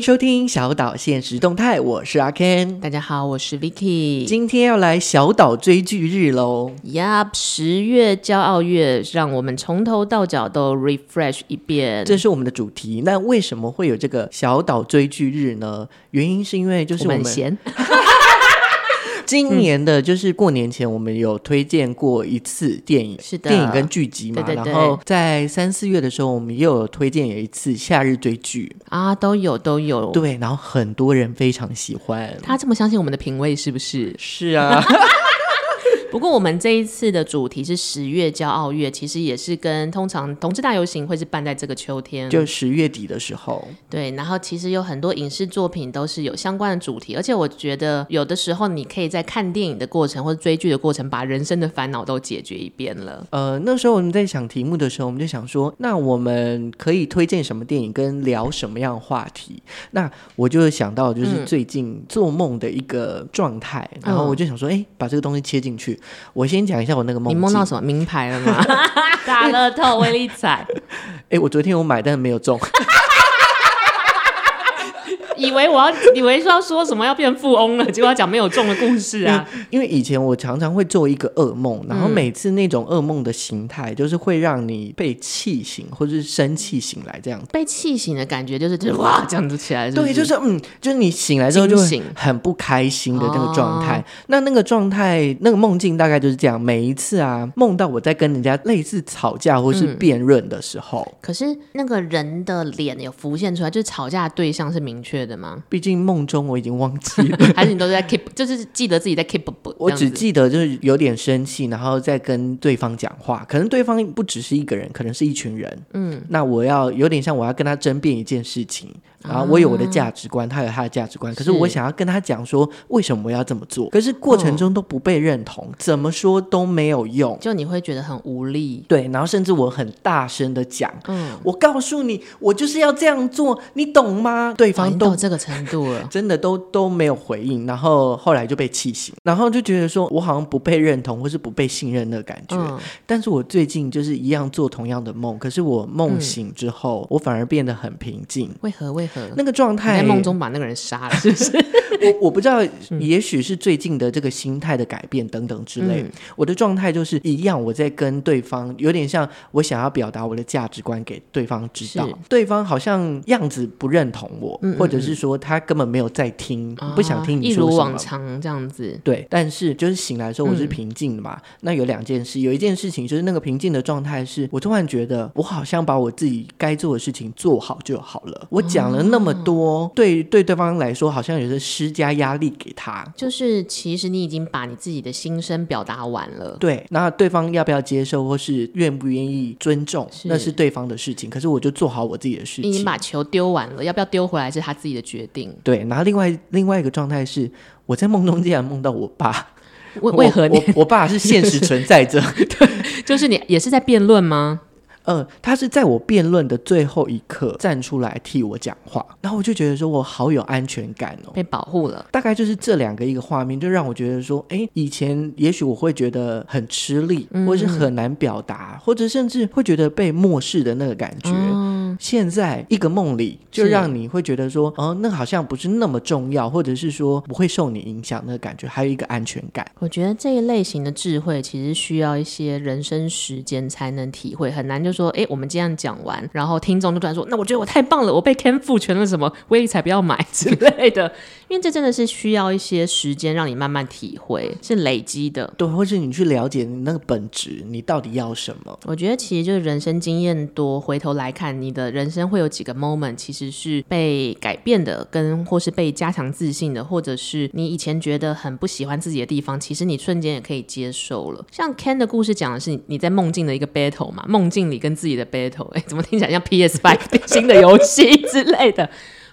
收听小岛现实动态，我是阿 Ken，大家好，我是 Vicky，今天要来小岛追剧日喽。Yup，，十月骄傲月，让我们从头到脚都 refresh 一遍，这是我们的主题。那为什么会有这个小岛追剧日呢？原因是因为就是我们，我们闲。今年的就是过年前，我们有推荐过一次电影，是的，电影跟剧集嘛。对对对，然后在三四月的时候，我们又有推荐有一次夏日追剧啊，都有都有。对，然后很多人非常喜欢。他这么相信我们的品味，是不是？是啊。不过我们这一次的主题是十月骄傲月，其实也是跟通常同志大游行会是办在这个秋天，就十月底的时候。对，然后其实有很多影视作品都是有相关的主题，而且我觉得有的时候你可以在看电影的过程或者追剧的过程，把人生的烦恼都解决一遍了。呃，那时候我们在想题目的时候，我们就想说，那我们可以推荐什么电影，跟聊什么样的话题？那我就想到就是最近做梦的一个状态，嗯、然后我就想说，哎，把这个东西切进去。我先讲一下我那个梦，你梦到什么名牌了吗？大乐透、威力彩。哎，我昨天有买，但是没有中。以为我要 以为说要说什么要变富翁了，结果要讲没有中的故事啊。因为以前我常常会做一个噩梦，然后每次那种噩梦的形态，就是会让你被气醒或者是生气醒来这样子。被气醒的感觉就是就是哇这样子起来是是？对，就是嗯，就是你醒来之后就很不开心的那个状态。那那个状态，那个梦境大概就是这样。每一次啊，梦到我在跟人家类似吵架或是辩论的时候，嗯，可是那个人的脸有浮现出来，就是吵架的对象是明确的。毕竟梦中我已经忘记了，还是你都在 keep，就是记得自己在 keep。我只记得就是有点生气，然后再跟对方讲话。可能对方不只是一个人，可能是一群人。嗯，那我要有点像我要跟他争辩一件事情。然后我有我的价值观，啊、他有他的价值观，可是我想要跟他讲说为什么我要这么做，可是过程中都不被认同，哦、怎么说都没有用，就你会觉得很无力。对，然后甚至我很大声的讲，嗯，我告诉你，我就是要这样做，你懂吗？对方都、哦、到这个程度了，真的都都没有回应，然后后来就被气醒，然后就觉得说我好像不被认同或是不被信任的感觉。嗯、但是我最近就是一样做同样的梦，可是我梦醒之后，嗯、我反而变得很平静。为何？为那个状态，在梦中把那个人杀了，是不是？我我不知道，也许是最近的这个心态的改变等等之类。嗯、我的状态就是一样，我在跟对方有点像，我想要表达我的价值观给对方知道，对方好像样子不认同我，嗯嗯嗯，或者是说他根本没有在听，哦、不想听你说往常这样子。对，但是就是醒来的时候我是平静的嘛。嗯、那有两件事，有一件事情就是那个平静的状态是，我突然觉得我好像把我自己该做的事情做好就好了。我讲了那么多，对对，对方来说好像也是施加压力给他，就是其实你已经把你自己的心声表达完了。对，那对方要不要接受，或是愿不愿意尊重，是那是对方的事情。可是我就做好我自己的事情。你已经把球丢完了，要不要丢回来是他自己的决定。对，然后另外另外一个状态是，我在梦中竟然梦到我爸。为为何我，我爸是现实存在着？对，就是你也是在辩论吗？嗯，他是在我辩论的最后一刻站出来替我讲话，然后我就觉得说我好有安全感哦，被保护了。大概就是这两个一个画面，就让我觉得说，哎，以前也许我会觉得很吃力，或是很难表达，嗯、或者甚至会觉得被漠视的那个感觉。嗯、现在一个梦里，就让你会觉得说，哦那好像不是那么重要，或者是说不会受你影响那个感觉，还有一个安全感。我觉得这一类型的智慧，其实需要一些人生时间才能体会，很难就就说，哎，我们这样讲完，然后听众就突然说，那我觉得我太棒了，我被天赋权了，什么威力才不要买 之类的，因为这真的是需要一些时间让你慢慢体会，是累积的，对，或是你去了解你那个本质，你到底要什么？我觉得其实就是人生经验多，回头来看，你的人生会有几个 moment，其实是被改变的，跟或是被加强自信的，或者是你以前觉得很不喜欢自己的地方，其实你瞬间也可以接受了。像 Ken 的故事讲的是你在梦境的一个 battle 嘛，梦境里跟自己的。的 battle，哎，怎么听起来像 PS Five 新的游戏之类的？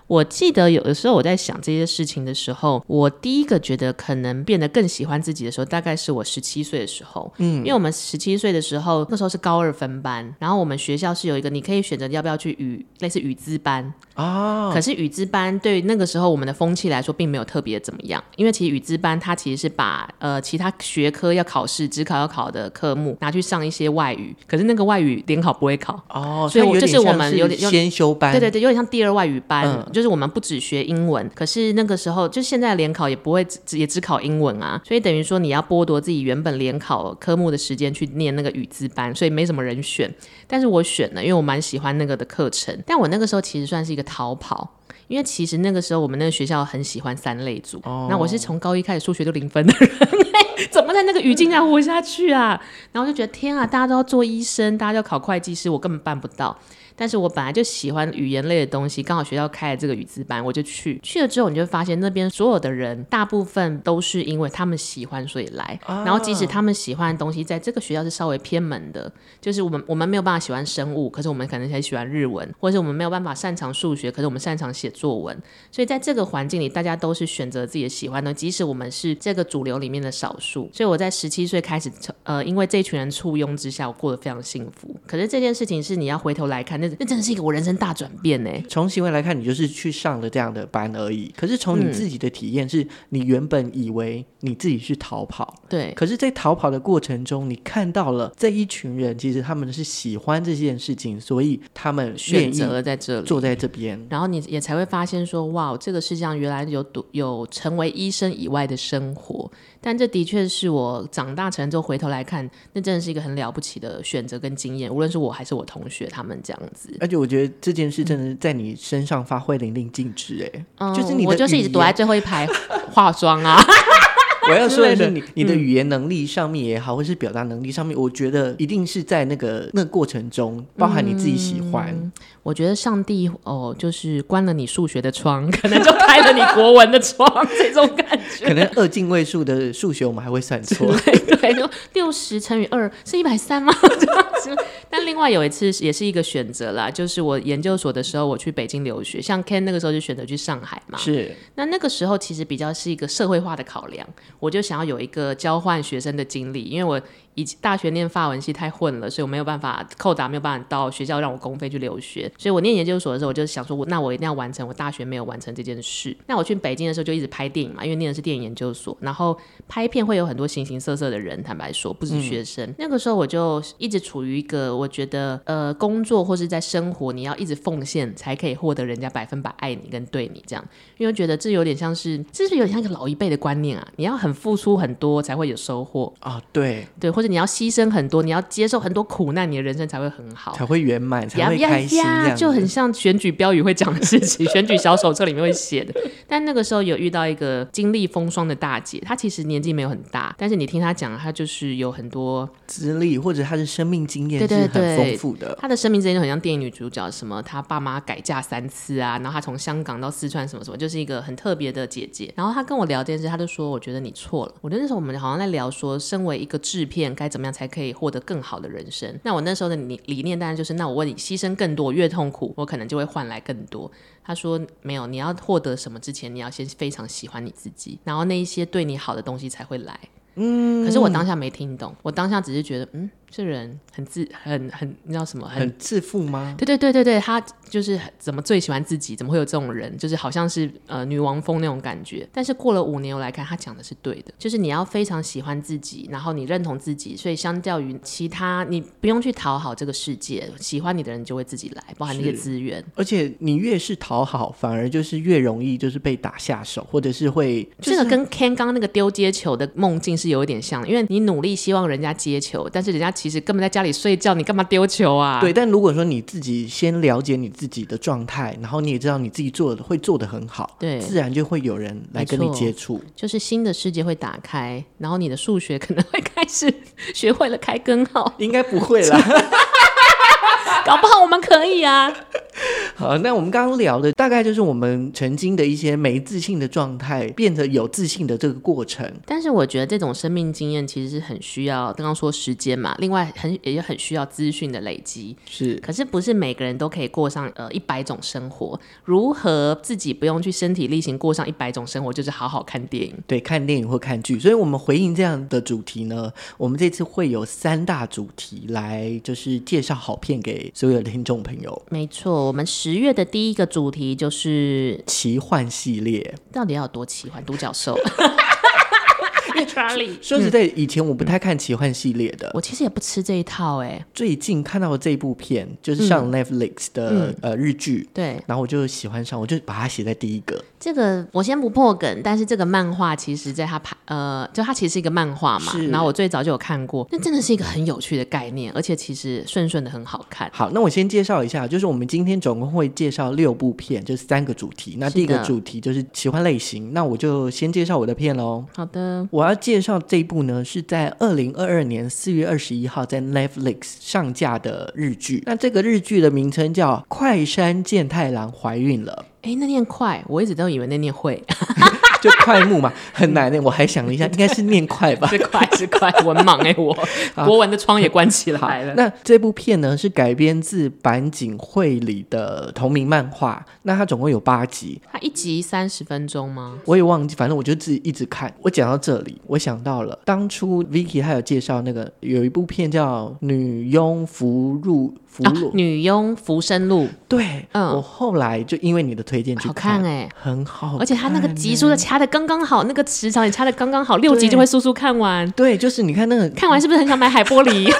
我记得有的时候我在想这些事情的时候，我第一个觉得可能变得更喜欢自己的时候，大概是我十七岁的时候。嗯，因为我们十七岁的时候，那时候是高二分班，然后我们学校是有一个你可以选择要不要去语类似语资班啊。可是语资班对那个时候我们的风气来说，并没有特别怎么样，因为其实语资班它其实是把呃其他学科要考试、只考要考的科目拿去上一些外语，可是那个外语联考不会考哦，所以我就是我们有点先修班，对对对，有点像第二外语班。嗯就是我们不只学英文，可是那个时候就现在联考也不会只也只考英文啊，所以等于说你要剥夺自己原本联考科目的时间去念那个语资班，所以没什么人选。但是我选了，因为我蛮喜欢那个的课程。但我那个时候其实算是一个逃跑，因为其实那个时候我们那个学校很喜欢三类组，哦、那我是从高一开始数学就零分的人，怎么在那个语境下活下去啊？然后就觉得天啊，大家都要做医生，大家都要考会计师，我根本办不到。但是我本来就喜欢语言类的东西，刚好学校开了这个语资班，我就去。去了之后，你就发现那边所有的人，大部分都是因为他们喜欢所以来。啊、然后即使他们喜欢的东西，在这个学校是稍微偏门的，就是我们我们没有办法喜欢生物，可是我们可能很喜欢日文，或者是我们没有办法擅长数学，可是我们擅长写作文。所以在这个环境里，大家都是选择自己的喜欢的，即使我们是这个主流里面的少数。所以我在十七岁开始，呃，因为这群人簇拥之下，我过得非常幸福。可是这件事情是你要回头来看，那那真的是一个我人生。大转变呢？从行为来看，你就是去上了这样的班而已。可是从你自己的体验，是你原本以为你自己是逃跑，对。可是，在逃跑的过程中，你看到了这一群人，其实他们是喜欢这件事情，所以他们选择了在这里坐在这边。然后你也才会发现说，哇，这个世界上原来有有成为医生以外的生活。但这的确是我长大成人之后回头来看，那真的是一个很了不起的选择跟经验。无论是我还是我同学，他们这样子。而且我觉得这件事真的在你身上发挥淋漓尽致，哎、嗯，就是你，我就是一直躲在最后一排化妆啊。我要说的是你，你你的语言能力上面也好，或是表达能力上面，我觉得一定是在那个那个过程中，包含你自己喜欢。嗯、我觉得上帝哦，就是关了你数学的窗，可能就开了你国文的窗，这种感觉。可能二进位数的数学我们还会算错。对六十乘以二是一百三吗？但另外有一次也是一个选择啦，就是我研究所的时候，我去北京留学，像 Ken 那个时候就选择去上海嘛。是。那那个时候其实比较是一个社会化的考量。我就想要有一个交换学生的经历，因为我。以及大学念法文系太混了，所以我没有办法扣打，没有办法到学校让我公费去留学。所以我念研究所的时候，我就想说，我那我一定要完成我大学没有完成这件事。那我去北京的时候就一直拍电影嘛，因为念的是电影研究所，然后拍片会有很多形形色色的人。坦白说，不止学生。嗯、那个时候我就一直处于一个我觉得呃工作或是在生活，你要一直奉献才可以获得人家百分百爱你跟对你这样。因为我觉得这有点像是，这是有点像一个老一辈的观念啊，你要很付出很多才会有收获啊。对对，或者你要牺牲很多，你要接受很多苦难，你的人生才会很好，才会圆满，才会开心。就很像选举标语会讲的事情，选举小手册里面会写的。但那个时候有遇到一个经历风霜的大姐，她其实年纪没有很大，但是你听她讲，她就是有很多资历，或者她的生命经验是很丰富的。她的生命经验就很像电影女主角，什么她爸妈改嫁三次啊，然后她从香港到四川什么什么，就是一个很特别的姐姐。然后她跟我聊天时，她就说：“我觉得你错了。”我觉得那时候我们好像在聊说，身为一个制片该怎么样才可以获得更好的人生。那我那时候的理理念当然就是，那我问你，牺牲更多，越痛苦，我可能就会换来更多。他说没有，你要获得什么之前，你要先非常喜欢你自己，然后那一些对你好的东西才会来。嗯，可是我当下没听懂，我当下只是觉得，嗯。这人很自很很，你知道什么？很，很自负吗？对对对对对，他就是怎么最喜欢自己？怎么会有这种人？就是好像是呃女王风那种感觉。但是过了五年我来看，他讲的是对的，就是你要非常喜欢自己，然后你认同自己，所以相较于其他，你不用去讨好这个世界，喜欢你的人就会自己来，包含那些资源。而且你越是讨好，反而就是越容易就是被打下手，或者是会、就是、这个跟 Ken 刚刚那个丢接球的梦境是有一点像，因为你努力希望人家接球，但是人家。其实根本在家里睡觉，你干嘛丢球啊？对，但如果说你自己先了解你自己的状态，然后你也知道你自己做的会做的很好，对，自然就会有人来跟你接触，就是新的世界会打开，然后你的数学可能会开始 学会了开根号，应该不会啦。搞不好我们可以啊！好，那我们刚刚聊的大概就是我们曾经的一些没自信的状态，变得有自信的这个过程。但是我觉得这种生命经验其实是很需要，刚刚说时间嘛，另外很也很需要资讯的累积。是，可是不是每个人都可以过上呃一百种生活？如何自己不用去身体力行过上一百种生活？就是好好看电影，对，看电影或看剧。所以我们回应这样的主题呢，我们这次会有三大主题来，就是介绍好片给。所有的听众朋友，没错，我们十月的第一个主题就是奇幻系列，到底要有多奇幻？独角兽。Charlie。说实在，以前我不太看奇幻系列的，我其实也不吃这一套哎。最近看到的这一部片，就是上 Netflix 的呃日剧，对，然后我就喜欢上，我就把它写在第一个。这个我先不破梗，但是这个漫画其实在它拍呃，就它其实是一个漫画嘛，然后我最早就有看过，那真的是一个很有趣的概念，而且其实顺顺的很好看。好，那我先介绍一下，就是我们今天总共会介绍六部片，就是三个主题。那第一个主题就是奇幻类型，那我就先介绍我的片喽。好的，我要介绍这一部呢，是在二零二二年四月二十一号在 Netflix 上架的日剧。那这个日剧的名称叫《快山健太郎怀孕了》。哎，那念快，我一直都以为那念会。就快木嘛，很难的。我还想了一下，应该是念快吧？是快是快，文盲哎，我 国文的窗也关起来了。那这部片呢，是改编自坂井惠里的同名漫画。那它总共有八集，它一集三十分钟吗？我也忘记，反正我就自己一直看。我讲到这里，我想到了当初 Vicky 还有介绍那个有一部片叫《女佣浮入福禄》啊，女佣浮生录。对，嗯，我后来就因为你的推荐去看，哎、欸，很好，而且他那个集数的掐的刚刚好，那个时长也掐的刚刚好，六集就会速速看完。对，就是你看那个，看完是不是很想买海玻璃？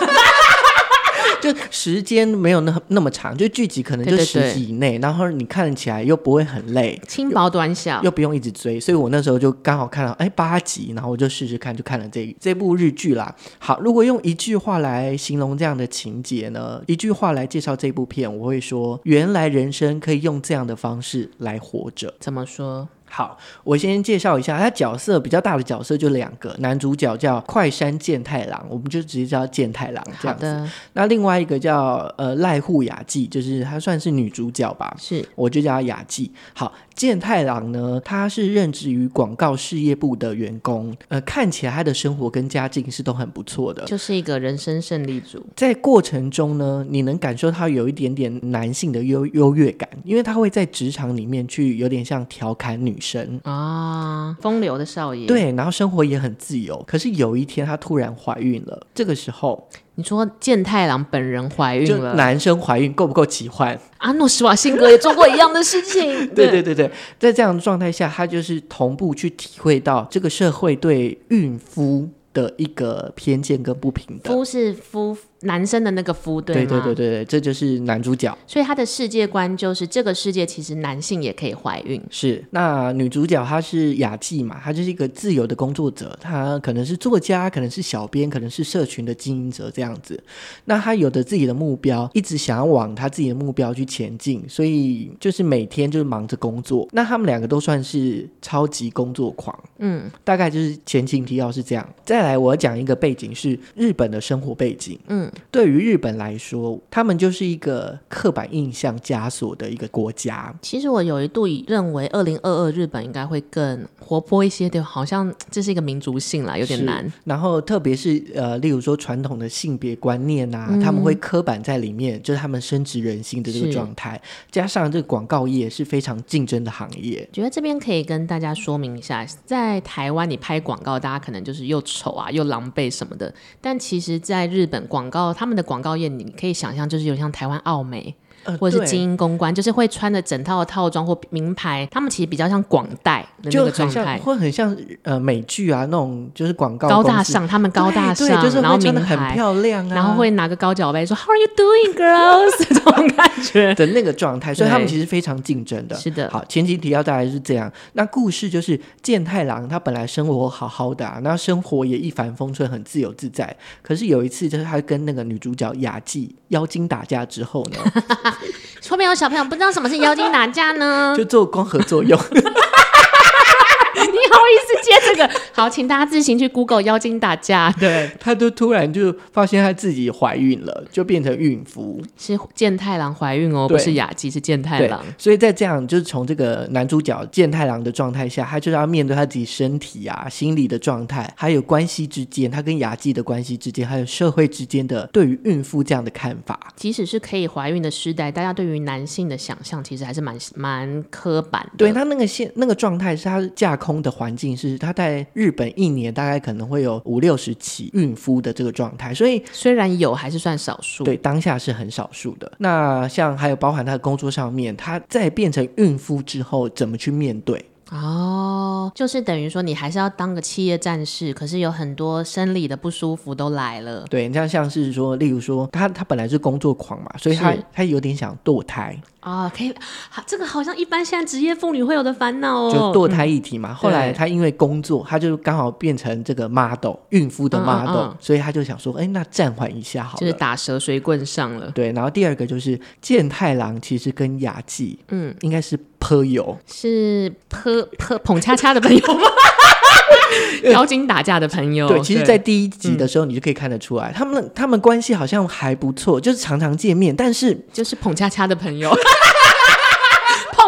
就时间没有那那么长，就剧集可能就十集以内，对对对，然后你看起来又不会很累，轻薄短小又，又不用一直追，所以我那时候就刚好看到哎八集，然后我就试试看，就看了这这部日剧啦。好，如果用一句话来形容这样的情节呢，一句话来介绍这部片，我会说：原来人生可以用这样的方式来活着。怎么说？好，我先介绍一下，他角色比较大的角色就两个，男主角叫快山健太郎，我们就直接叫健太郎这样子。的那另外一个叫呃濑户雅纪，就是她算是女主角吧，是，我就叫她雅纪。好。健太郎呢，他是任职于广告事业部的员工，呃，看起来他的生活跟家境是都很不错的，就是一个人生胜利组。在过程中呢，你能感受他有一点点男性的优优越感，因为他会在职场里面去有点像调侃女生啊，风流的少爷。对，然后生活也很自由。可是有一天，她突然怀孕了，这个时候。你说健太郎本人怀孕了，男生怀孕够不够奇幻？阿诺施瓦辛格也做过一样的事情。对对对对，在这样的状态下，他就是同步去体会到这个社会对孕妇的一个偏见跟不平等。夫是夫。男生的那个夫，对吗？对对对对对，这就是男主角。所以他的世界观就是这个世界其实男性也可以怀孕。是，那女主角她是雅纪嘛，她就是一个自由的工作者，她可能是作家，可能是小编，可能是社群的经营者这样子。那她有着自己的目标，一直想要往她自己的目标去前进，所以就是每天就是忙着工作。那他们两个都算是超级工作狂，嗯，大概就是前情提要是这样。再来，我要讲一个背景是日本的生活背景，嗯。对于日本来说，他们就是一个刻板印象枷锁的一个国家。其实我有一度认为，二零二二日本应该会更活泼一些，对，好像这是一个民族性啦，有点难。然后，特别是呃，例如说传统的性别观念啊，嗯、他们会刻板在里面，就是他们深植人心的这个状态。加上这个广告业是非常竞争的行业，觉得这边可以跟大家说明一下，在台湾你拍广告，大家可能就是又丑啊，又狼狈什么的，但其实，在日本广告。哦，他们的广告业你可以想象，就是有像台湾奥美。或者是精英公关，就是会穿着整套的套装或名牌，他们其实比较像广代的那个状态，会很像呃美剧啊那种，就是广告高大上，他们高大上，就是然后名牌很漂亮啊，然后会拿个高脚杯说 How are you doing, girls？这种感觉的那个状态，所以他们其实非常竞争的。是的，好，前情提要大概是这样。那故事就是健太郎他本来生活好好的啊，那生活也一帆风顺，很自由自在。可是有一次，就是他跟那个女主角雅纪妖精打架之后呢。后面有小朋友不知道什么是妖精打架呢？就做光合作用。你好意思接这个？好，请大家自行去 Google 妖精打架。对，他就突然就发现他自己怀孕了，就变成孕妇。是健太郎怀孕哦，不是雅纪，是健太郎。所以在这样，就是从这个男主角健太郎的状态下，他就要面对他自己身体啊、心理的状态，还有关系之间，他跟雅纪的关系之间，还有社会之间的对于孕妇这样的看法。即使是可以怀孕的时代，大家对于男性的想象其实还是蛮蛮刻板的。对他那个现那个状态是他架空的环境，是他在日本一年大概可能会有五六十起孕妇的这个状态，所以虽然有，还是算少数。对，当下是很少数的。那像还有包含他的工作上面，他在变成孕妇之后怎么去面对？哦，就是等于说你还是要当个企业战士，可是有很多生理的不舒服都来了。对，你像像是说，例如说他他本来是工作狂嘛，所以他他有点想堕胎。啊、哦，可以，这个好像一般现在职业妇女会有的烦恼哦，就堕胎议题嘛。嗯、后来她因为工作，她就刚好变成这个 model，孕妇的 model，嗯嗯嗯，所以她就想说，哎，那暂缓一下好了，就是打蛇随棍上了。对，然后第二个就是健太郎，其实跟雅纪，嗯，应该是朋友，是朋朋捧恰恰的朋友吗？妖精打架的朋友。对，其实，在第一集的时候，你就可以看得出来，嗯、他们他们关系好像还不错，就是常常见面，但是就是捧恰恰的朋友。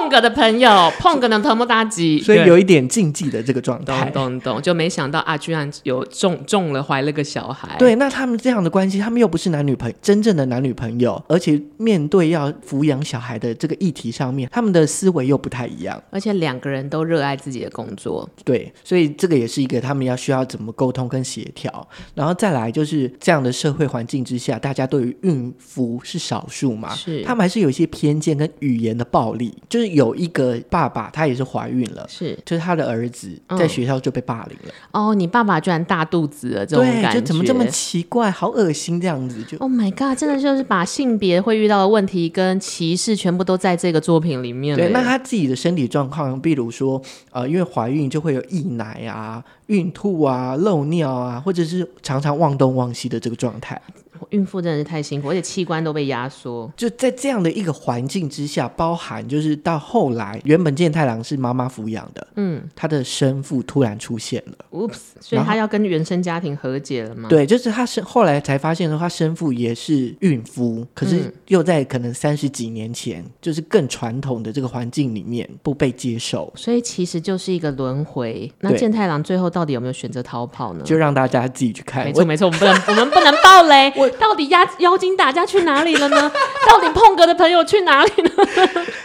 碰哥的朋友，碰个的头目大吉，所以有一点禁忌的这个状态。懂懂懂，就没想到啊，居然有中中了，怀了个小孩。对，那他们这样的关系，他们又不是男女朋友，真正的男女朋友，而且面对要抚养小孩的这个议题上面，他们的思维又不太一样。而且两个人都热爱自己的工作，对，所以这个也是一个他们要需要怎么沟通跟协调。然后再来就是这样的社会环境之下，大家对于孕妇是少数嘛，是他们还是有一些偏见跟语言的暴力，就是。有一个爸爸，他也是怀孕了，是，就是他的儿子在学校就被霸凌了。嗯、哦，你爸爸居然大肚子了，这种感觉，就怎么这么奇怪，好恶心这样子就。Oh my god，真的就是把性别会遇到的问题跟歧视全部都在这个作品里面。对，那他自己的身体状况，比如说呃，因为怀孕就会有溢奶啊、孕吐啊、漏尿啊，或者是常常忘东忘西的这个状态。孕妇真的是太辛苦，而且器官都被压缩。就在这样的一个环境之下，包含就是到后来，原本健太郎是妈妈抚养的，嗯，他的生父突然出现了，Oops，所以他要跟原生家庭和解了吗？对，就是他生后来才发现说，他生父也是孕妇，可是又在可能三十几年前，嗯、就是更传统的这个环境里面不被接受，所以其实就是一个轮回。那健太郎最后到底有没有选择逃跑呢？就让大家自己去看。没错没错，我们不能我们不能爆雷。到底压妖精打架去哪里了呢？到底碰哥的朋友去哪里了？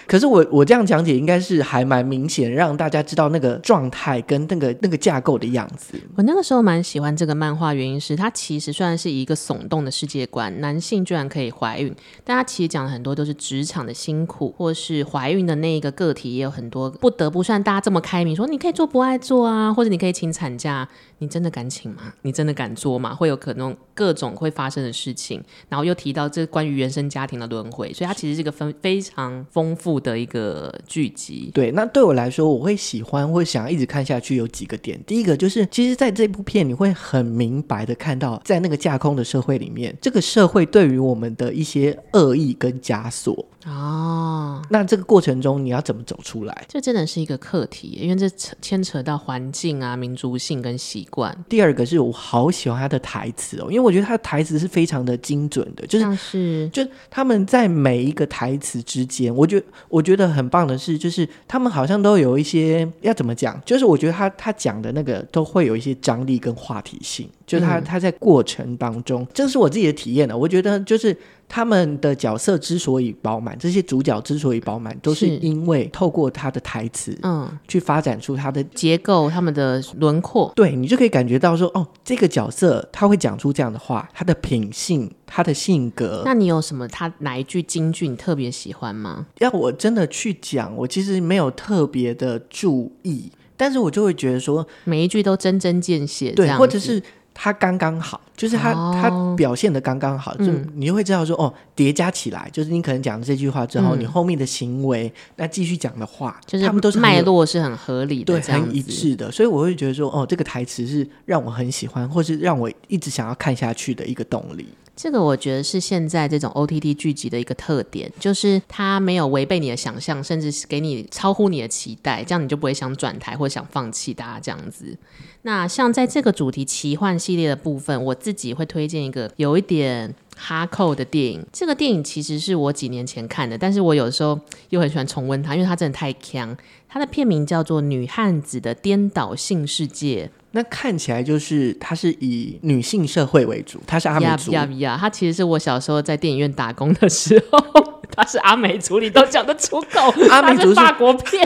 可是我我这样讲解应该是还蛮明显，让大家知道那个状态跟那个那个架构的样子。我那个时候蛮喜欢这个漫画，原因是它其实虽然是一个耸动的世界观，男性居然可以怀孕，但它其实讲了很多都是职场的辛苦，或是怀孕的那一个个体也有很多不得不算大家这么开明，说你可以做不爱做啊，或者你可以请产假，你真的敢请吗？你真的敢做吗？会有可能各种会发生的事情。然后又提到这关于原生家庭的轮回，所以它其实是个分非常丰富的一个剧集。对，那对我来说，我会喜欢会想要一直看下去，有几个点。第一个就是，其实在这部片，你会很明白的看到，在那个架空的社会里面，这个社会对于我们的一些恶意跟枷锁。哦，那这个过程中你要怎么走出来？这真的是一个课题，因为这牵扯到环境啊、民族性跟习惯。第二个是我好喜欢他的台词哦，因为我觉得他的台词是非常的精准的，就是是就他们在每一个台词之间，我觉得我觉得很棒的是，就是他们好像都有一些要怎么讲，就是我觉得他他讲的那个都会有一些张力跟话题性，就是他、嗯、他在过程当中，这是我自己的体验的，我觉得就是。他们的角色之所以饱满，这些主角之所以饱满，都是因为透过他的台词，嗯，去发展出他的结构、他们的轮廓。对，你就可以感觉到说，哦，这个角色他会讲出这样的话，他的品性、他的性格。那你有什么他哪一句京剧你特别喜欢吗？要我真的去讲，我其实没有特别的注意，但是我就会觉得说，每一句都针针见血，对，或者是。他刚刚好，就是他、哦、他表现的刚刚好，就你就会知道说、嗯、哦，叠加起来，就是你可能讲了这句话之后，嗯、你后面的行为，那继续讲的话，就是他们都是脉络是很合理的，对，很一致的，所以我会觉得说，哦，这个台词是让我很喜欢，或是让我一直想要看下去的一个动力。这个我觉得是现在这种 OTT 剧集的一个特点，就是它没有违背你的想象，甚至是给你超乎你的期待，这样你就不会想转台或想放弃大家这样子。那像在这个主题奇幻系列的部分，我自己会推荐一个有一点哈扣的电影。这个电影其实是我几年前看的，但是我有时候又很喜欢重温它，因为它真的太强。它的片名叫做《女汉子的颠倒性世界》。那看起来就是它是以女性社会为主，它是阿美族。呀呀呀！它其实是我小时候在电影院打工的时候，它是阿美族，你都讲得出口。阿美族是法国片。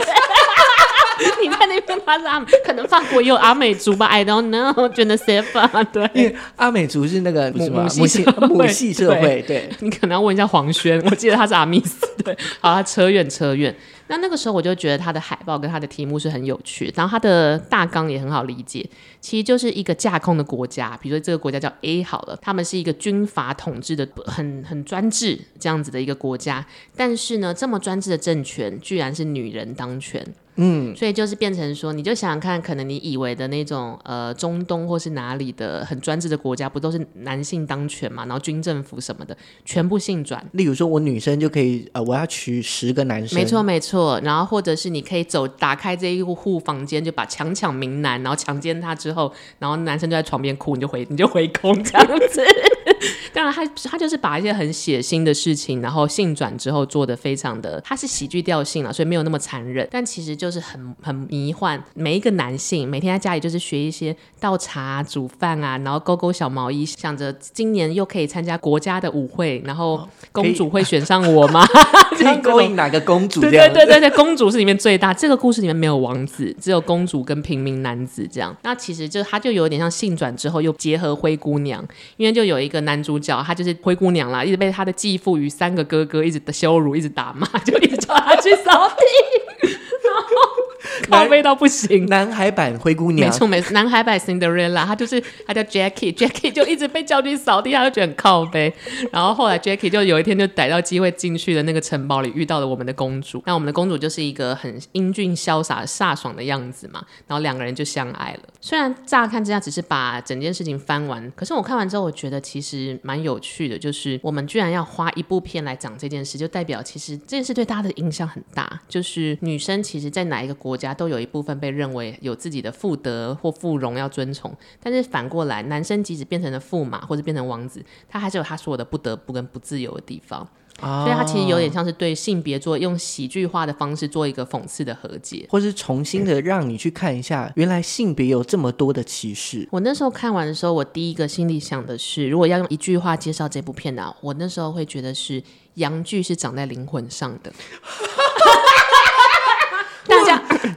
你在那边他是阿美，可能法国也有阿美族吧？I don't know，觉得 safe 对，因为阿美族是那个母母系母系社会，对，你可能要问一下黄轩，我记得他是阿密斯，对，好，他扯远扯远。那那个时候我就觉得他的海报跟他的题目是很有趣，然后他的大纲也很好理解，其实就是一个架空的国家，比如说这个国家叫 A 好了，他们是一个军阀统治的很很专制这样子的一个国家，但是呢，这么专制的政权居然是女人当权。嗯，所以就是变成说，你就想想看，可能你以为的那种呃中东或是哪里的很专制的国家，不都是男性当权嘛？然后军政府什么的全部性转。例如说，我女生就可以呃，我要娶十个男生。没错没错。然后或者是你可以走打开这一户房间，就把强抢民男，然后强奸他之后，然后男生就在床边哭，你就回你就回宫这样子。当然他，他他就是把一些很血腥的事情，然后性转之后做的非常的，他是喜剧调性了，所以没有那么残忍，但其实就是很很迷幻。每一个男性每天在家里就是学一些倒茶、煮饭啊，然后勾勾小毛衣，想着今年又可以参加国家的舞会，然后公主会 选上我吗？可以勾引哪个公主？对对对对对，公主是里面最大。这个故事里面没有王子，只有公主跟平民男子这样。那其实就他就有点像性转之后又结合灰姑娘，因为就有一个男主角，他就是灰姑娘啦，一直被他的继父与三个哥哥一直羞辱，一直打骂，就一直叫他去扫地。no. 靠背到不行，男孩版灰姑娘，没错没错，男孩版 Cinderella，他就是他叫 Jackie，Jackie 就一直被叫去扫地，他就觉得很靠背。然后后来 Jackie 就有一天就逮到机会进去了那个城堡里，遇到了我们的公主。那我们的公主就是一个很英俊潇洒、飒爽的样子嘛，然后两个人就相爱了。虽然乍看之下只是把整件事情翻完，可是我看完之后，我觉得其实蛮有趣的，就是我们居然要花一部片来讲这件事，就代表其实这件事对大家的影响很大。就是女生其实在哪一个国家都有一部分被认为有自己的妇德或妇容要尊崇，但是反过来，男生即使变成了驸马或者变成王子，他还是有他所有的不得不跟不自由的地方。哦、所以他其实有点像是对性别做用喜剧化的方式做一个讽刺的和解，或是重新的让你去看一下，原来性别有这么多的歧视。我那时候看完的时候，我第一个心里想的是，如果要用一句话介绍这部片呢、啊，我那时候会觉得是阳剧是长在灵魂上的。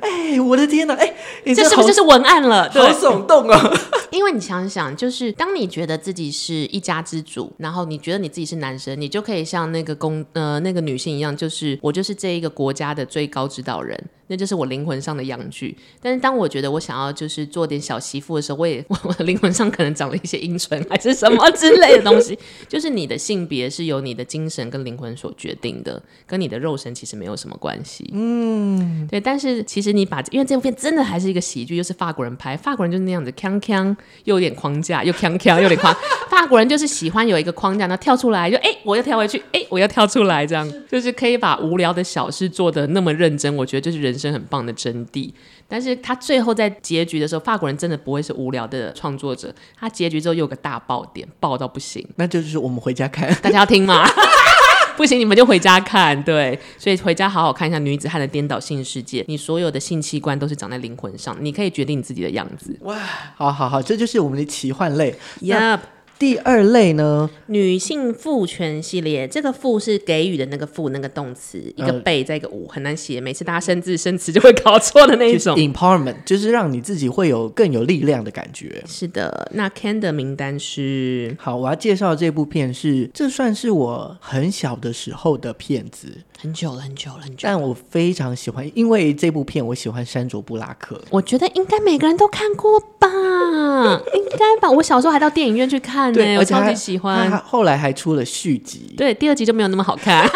哎，我的天哪，哎，这是不是就是文案了？好耸动啊！因为你想想，就是当你觉得自己是一家之主，然后你觉得你自己是男生，你就可以像那个公呃那个女性一样，就是我就是这一个国家的最高指导人。那就是我灵魂上的阳具，但是当我觉得我想要就是做点小媳妇的时候，我也 我的灵魂上可能长了一些阴唇还是什么之类的东西。就是你的性别是由你的精神跟灵魂所决定的，跟你的肉身其实没有什么关系。嗯，对。但是其实你把因为这部片真的还是一个喜剧，又是法国人拍，法国人就是那样子，锵锵又有点框架，又锵锵又有点框。法国人就是喜欢有一个框架，然后跳出来就哎、欸，我要跳回去，哎、欸，我要跳出来，这样就是可以把无聊的小事做的那么认真。我觉得就是人。真很棒的真谛，但是他最后在结局的时候，法国人真的不会是无聊的创作者。他结局之后又有个大爆点，爆到不行。那就是我们回家看，大家要听吗？不行，你们就回家看。对，所以回家好好看一下女子汉的颠倒性世界。你所有的性器官都是长在灵魂上，你可以决定你自己的样子。哇，好好好，这就是我们的奇幻类。Yep。第二类呢，女性赋权系列，这个“赋”是给予的那个“赋”，那个动词，一个“被”再一个“五”，很难写。每次大家生字生词就会搞错的那一种。Empowerment 就是让你自己会有更有力量的感觉。是的，那 Ken 的名单是好，我要介绍这部片是，这算是我很小的时候的片子，很久了，很久了，很久。但我非常喜欢，因为这部片我喜欢山卓布拉克。我觉得应该每个人都看过吧，应该吧。我小时候还到电影院去看。对，我超级喜欢。后来还出了续集，对，第二集就没有那么好看。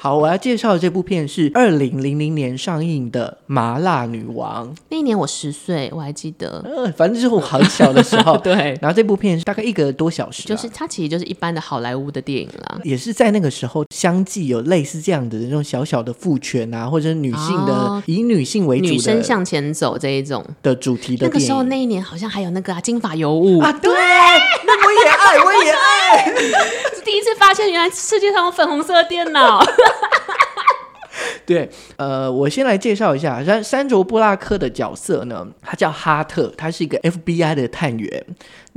好，我要介绍的这部片是二零零零年上映的《麻辣女王》。那一年我十岁，我还记得。嗯、呃，反正就是我很小的时候。对。然后这部片是大概一个多小时，就是它其实就是一般的好莱坞的电影啦。也是在那个时候，相继有类似这样的那种小小的父权啊，或者是女性的、哦、以女性为主的女生向前走这一种的主题的。那个时候那一年好像还有那个、啊、金发尤物啊，对，那我也爱，我也爱。第一次发现原来世界上有粉红色的电脑。对，呃，我先来介绍一下山山卓布拉克的角色呢，他叫哈特，他是一个 FBI 的探员。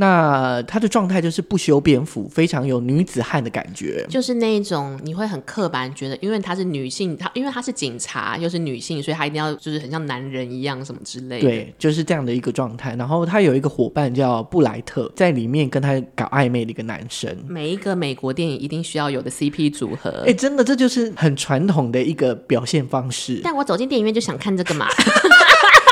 那她的状态就是不修边幅，非常有女子汉的感觉，就是那一种你会很刻板觉得，因为她是女性，她因为她是警察又是女性，所以她一定要就是很像男人一样什么之类的。对，就是这样的一个状态。然后她有一个伙伴叫布莱特，在里面跟她搞暧昧的一个男生。每一个美国电影一定需要有的 CP 组合，哎，真的，这就是很传统的一个表现方式。但我走进电影院就想看这个嘛。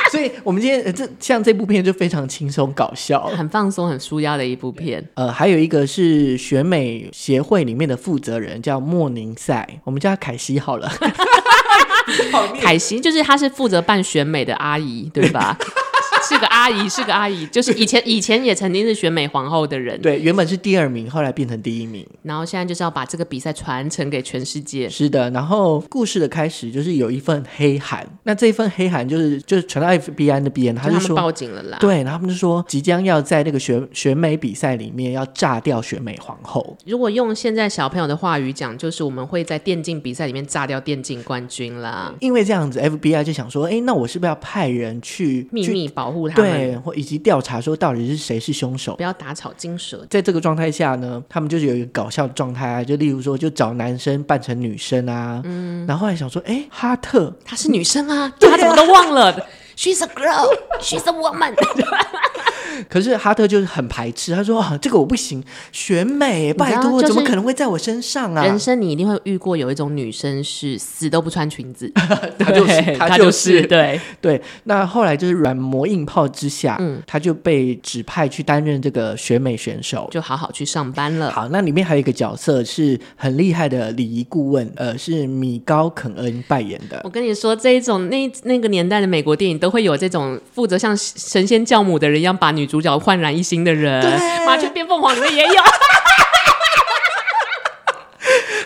所以，我们今天、呃、这像这部片就非常轻松搞笑，很放松、很舒压的一部片。呃，还有一个是选美协会里面的负责人叫莫宁赛，我们叫他凯西好了。凯西就是他是负责办选美的阿姨，对吧？是个阿姨，是个阿姨，就是以前以前也曾经是选美皇后的人，对，原本是第二名，后来变成第一名，然后现在就是要把这个比赛传承给全世界。是的，然后故事的开始就是有一份黑函，那这一份黑函就是就是传到 FBI 那边，他就说报警了啦。对，然后他们就说即将要在那个选选美比赛里面要炸掉选美皇后。如果用现在小朋友的话语讲，就是我们会在电竞比赛里面炸掉电竞冠军啦。因为这样子，FBI 就想说，哎，那我是不是要派人去秘密保护？对，或以及调查说到底是谁是凶手，不要打草惊蛇。在这个状态下呢，他们就是有一个搞笑的状态啊，就例如说，就找男生扮成女生啊，嗯，然后后来想说，哎，哈特她是女生啊，他怎么都忘了，She's a girl, she's a woman。可是哈特就是很排斥，他说：“啊，这个我不行，选美，拜托，怎么可能会在我身上啊？”人生你一定会遇过有一种女生是死都不穿裙子，她就是，她就是，对对。那后来就是软磨硬泡之下，嗯，她就被指派去担任这个选美选手，就好好去上班了。好，那里面还有一个角色是很厉害的礼仪顾问，呃，是米高肯恩扮演的。我跟你说，这一种那那个年代的美国电影都会有这种负责像神仙教母的人一样把女。主角焕然一新的人，麻雀变凤凰里面也有，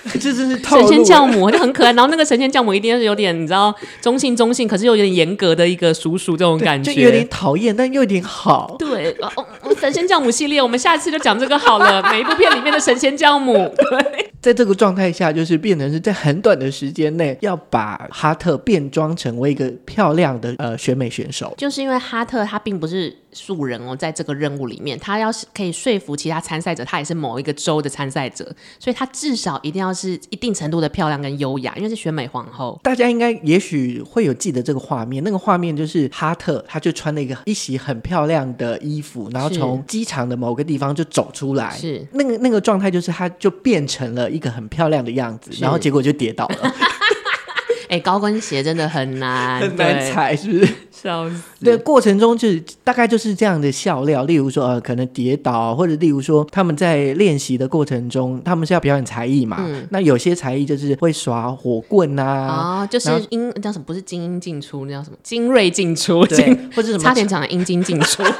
这真是神仙教母，就很可爱。然后那个神仙教母一定是有点，你知道，中性中性，可是又有点严格的一个叔叔这种感觉，就有点讨厌，但又有点好。对，哦，神仙教母系列，我们下次就讲这个好了。每一部片里面的神仙教母，对。在这个状态下，就是变成是在很短的时间内要把哈特变装成为一个漂亮的呃选美选手，就是因为哈特他并不是素人哦，在这个任务里面，他要是可以说服其他参赛者，他也是某一个州的参赛者，所以他至少一定要是一定程度的漂亮跟优雅，因为是选美皇后。大家应该也许会有记得这个画面，那个画面就是哈特，他就穿了一个一袭很漂亮的衣服，然后从机场的某个地方就走出来，是那个那个状态，就是他就变成了。一个很漂亮的样子，然后结果就跌倒了。哎、欸，高跟鞋真的很难，很难踩，是不是？笑死！对，过程中就是大概就是这样的笑料，例如说呃，可能跌倒，或者例如说他们在练习的过程中，他们是要表演才艺嘛。嗯、那有些才艺就是会耍火棍啊，哦，就是英叫什么？不是精英进出，那叫什么？精锐进出，对，或者什么？差点讲的阴茎进出。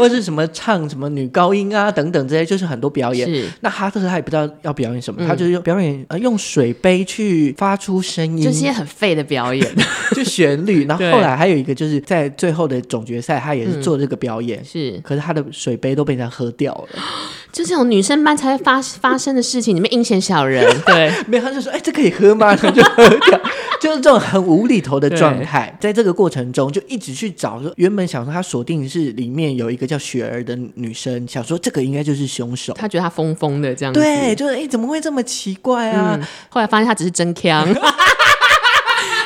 或是什么唱什么女高音啊等等这些，就是很多表演。是那哈特他也不知道要表演什么，嗯、他就是用表演呃用水杯去发出声音，这些很废的表演，就旋律。然后后来还有一个就是在最后的总决赛，他也是做这个表演，嗯、是。可是他的水杯都被人家喝掉了，就这种女生班才会发发生的事情，你们阴险小人。对，没有他就说，哎、欸，这可以喝吗？他就喝掉。就是这种很无厘头的状态，在这个过程中就一直去找说，原本想说他锁定是里面有一个叫雪儿的女生，想说这个应该就是凶手。他觉得他疯疯的这样子，对，就是哎，怎么会这么奇怪啊？嗯、后来发现他只是真锵。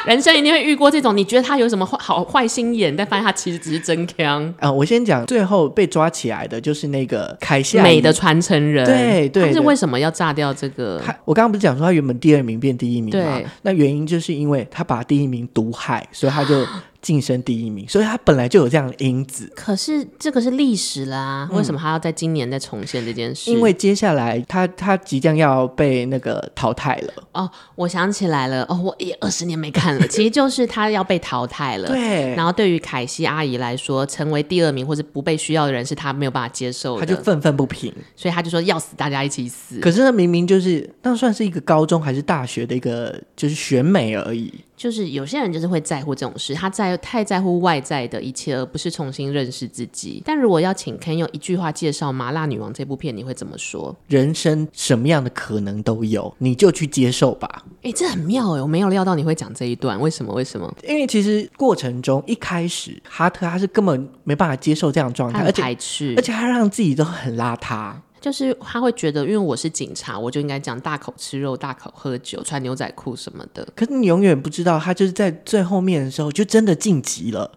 人生一定会遇过这种，你觉得他有什么坏好坏心眼，但发现他其实只是真枪。啊、呃，我先讲，最后被抓起来的就是那个凯西美的传承人。对对，但是为什么要炸掉这个？我刚刚不是讲说他原本第二名变第一名嘛？那原因就是因为他把第一名毒害，所以他就。晋升第一名，所以他本来就有这样的因子。可是这个是历史啦，嗯、为什么他要在今年再重现这件事？因为接下来他他即将要被那个淘汰了。哦，我想起来了，哦，我也二十年没看了，其实就是他要被淘汰了。对。然后对于凯西阿姨来说，成为第二名或是不被需要的人，是他没有办法接受的，他就愤愤不平，所以他就说要死，大家一起死。可是那明明就是那算是一个高中还是大学的一个就是选美而已。就是有些人就是会在乎这种事，他在太在乎外在的一切，而不是重新认识自己。但如果要请 Ken 用一句话介绍《麻辣女王》这部片，你会怎么说？人生什么样的可能都有，你就去接受吧。哎、欸，这很妙哎，我没有料到你会讲这一段，为什么？为什么？因为其实过程中一开始，哈特他是根本没办法接受这样的状态，而且排斥，而且他让自己都很邋遢。就是他会觉得，因为我是警察，我就应该讲大口吃肉、大口喝酒、穿牛仔裤什么的。可是你永远不知道，他就是在最后面的时候，就真的晋级了。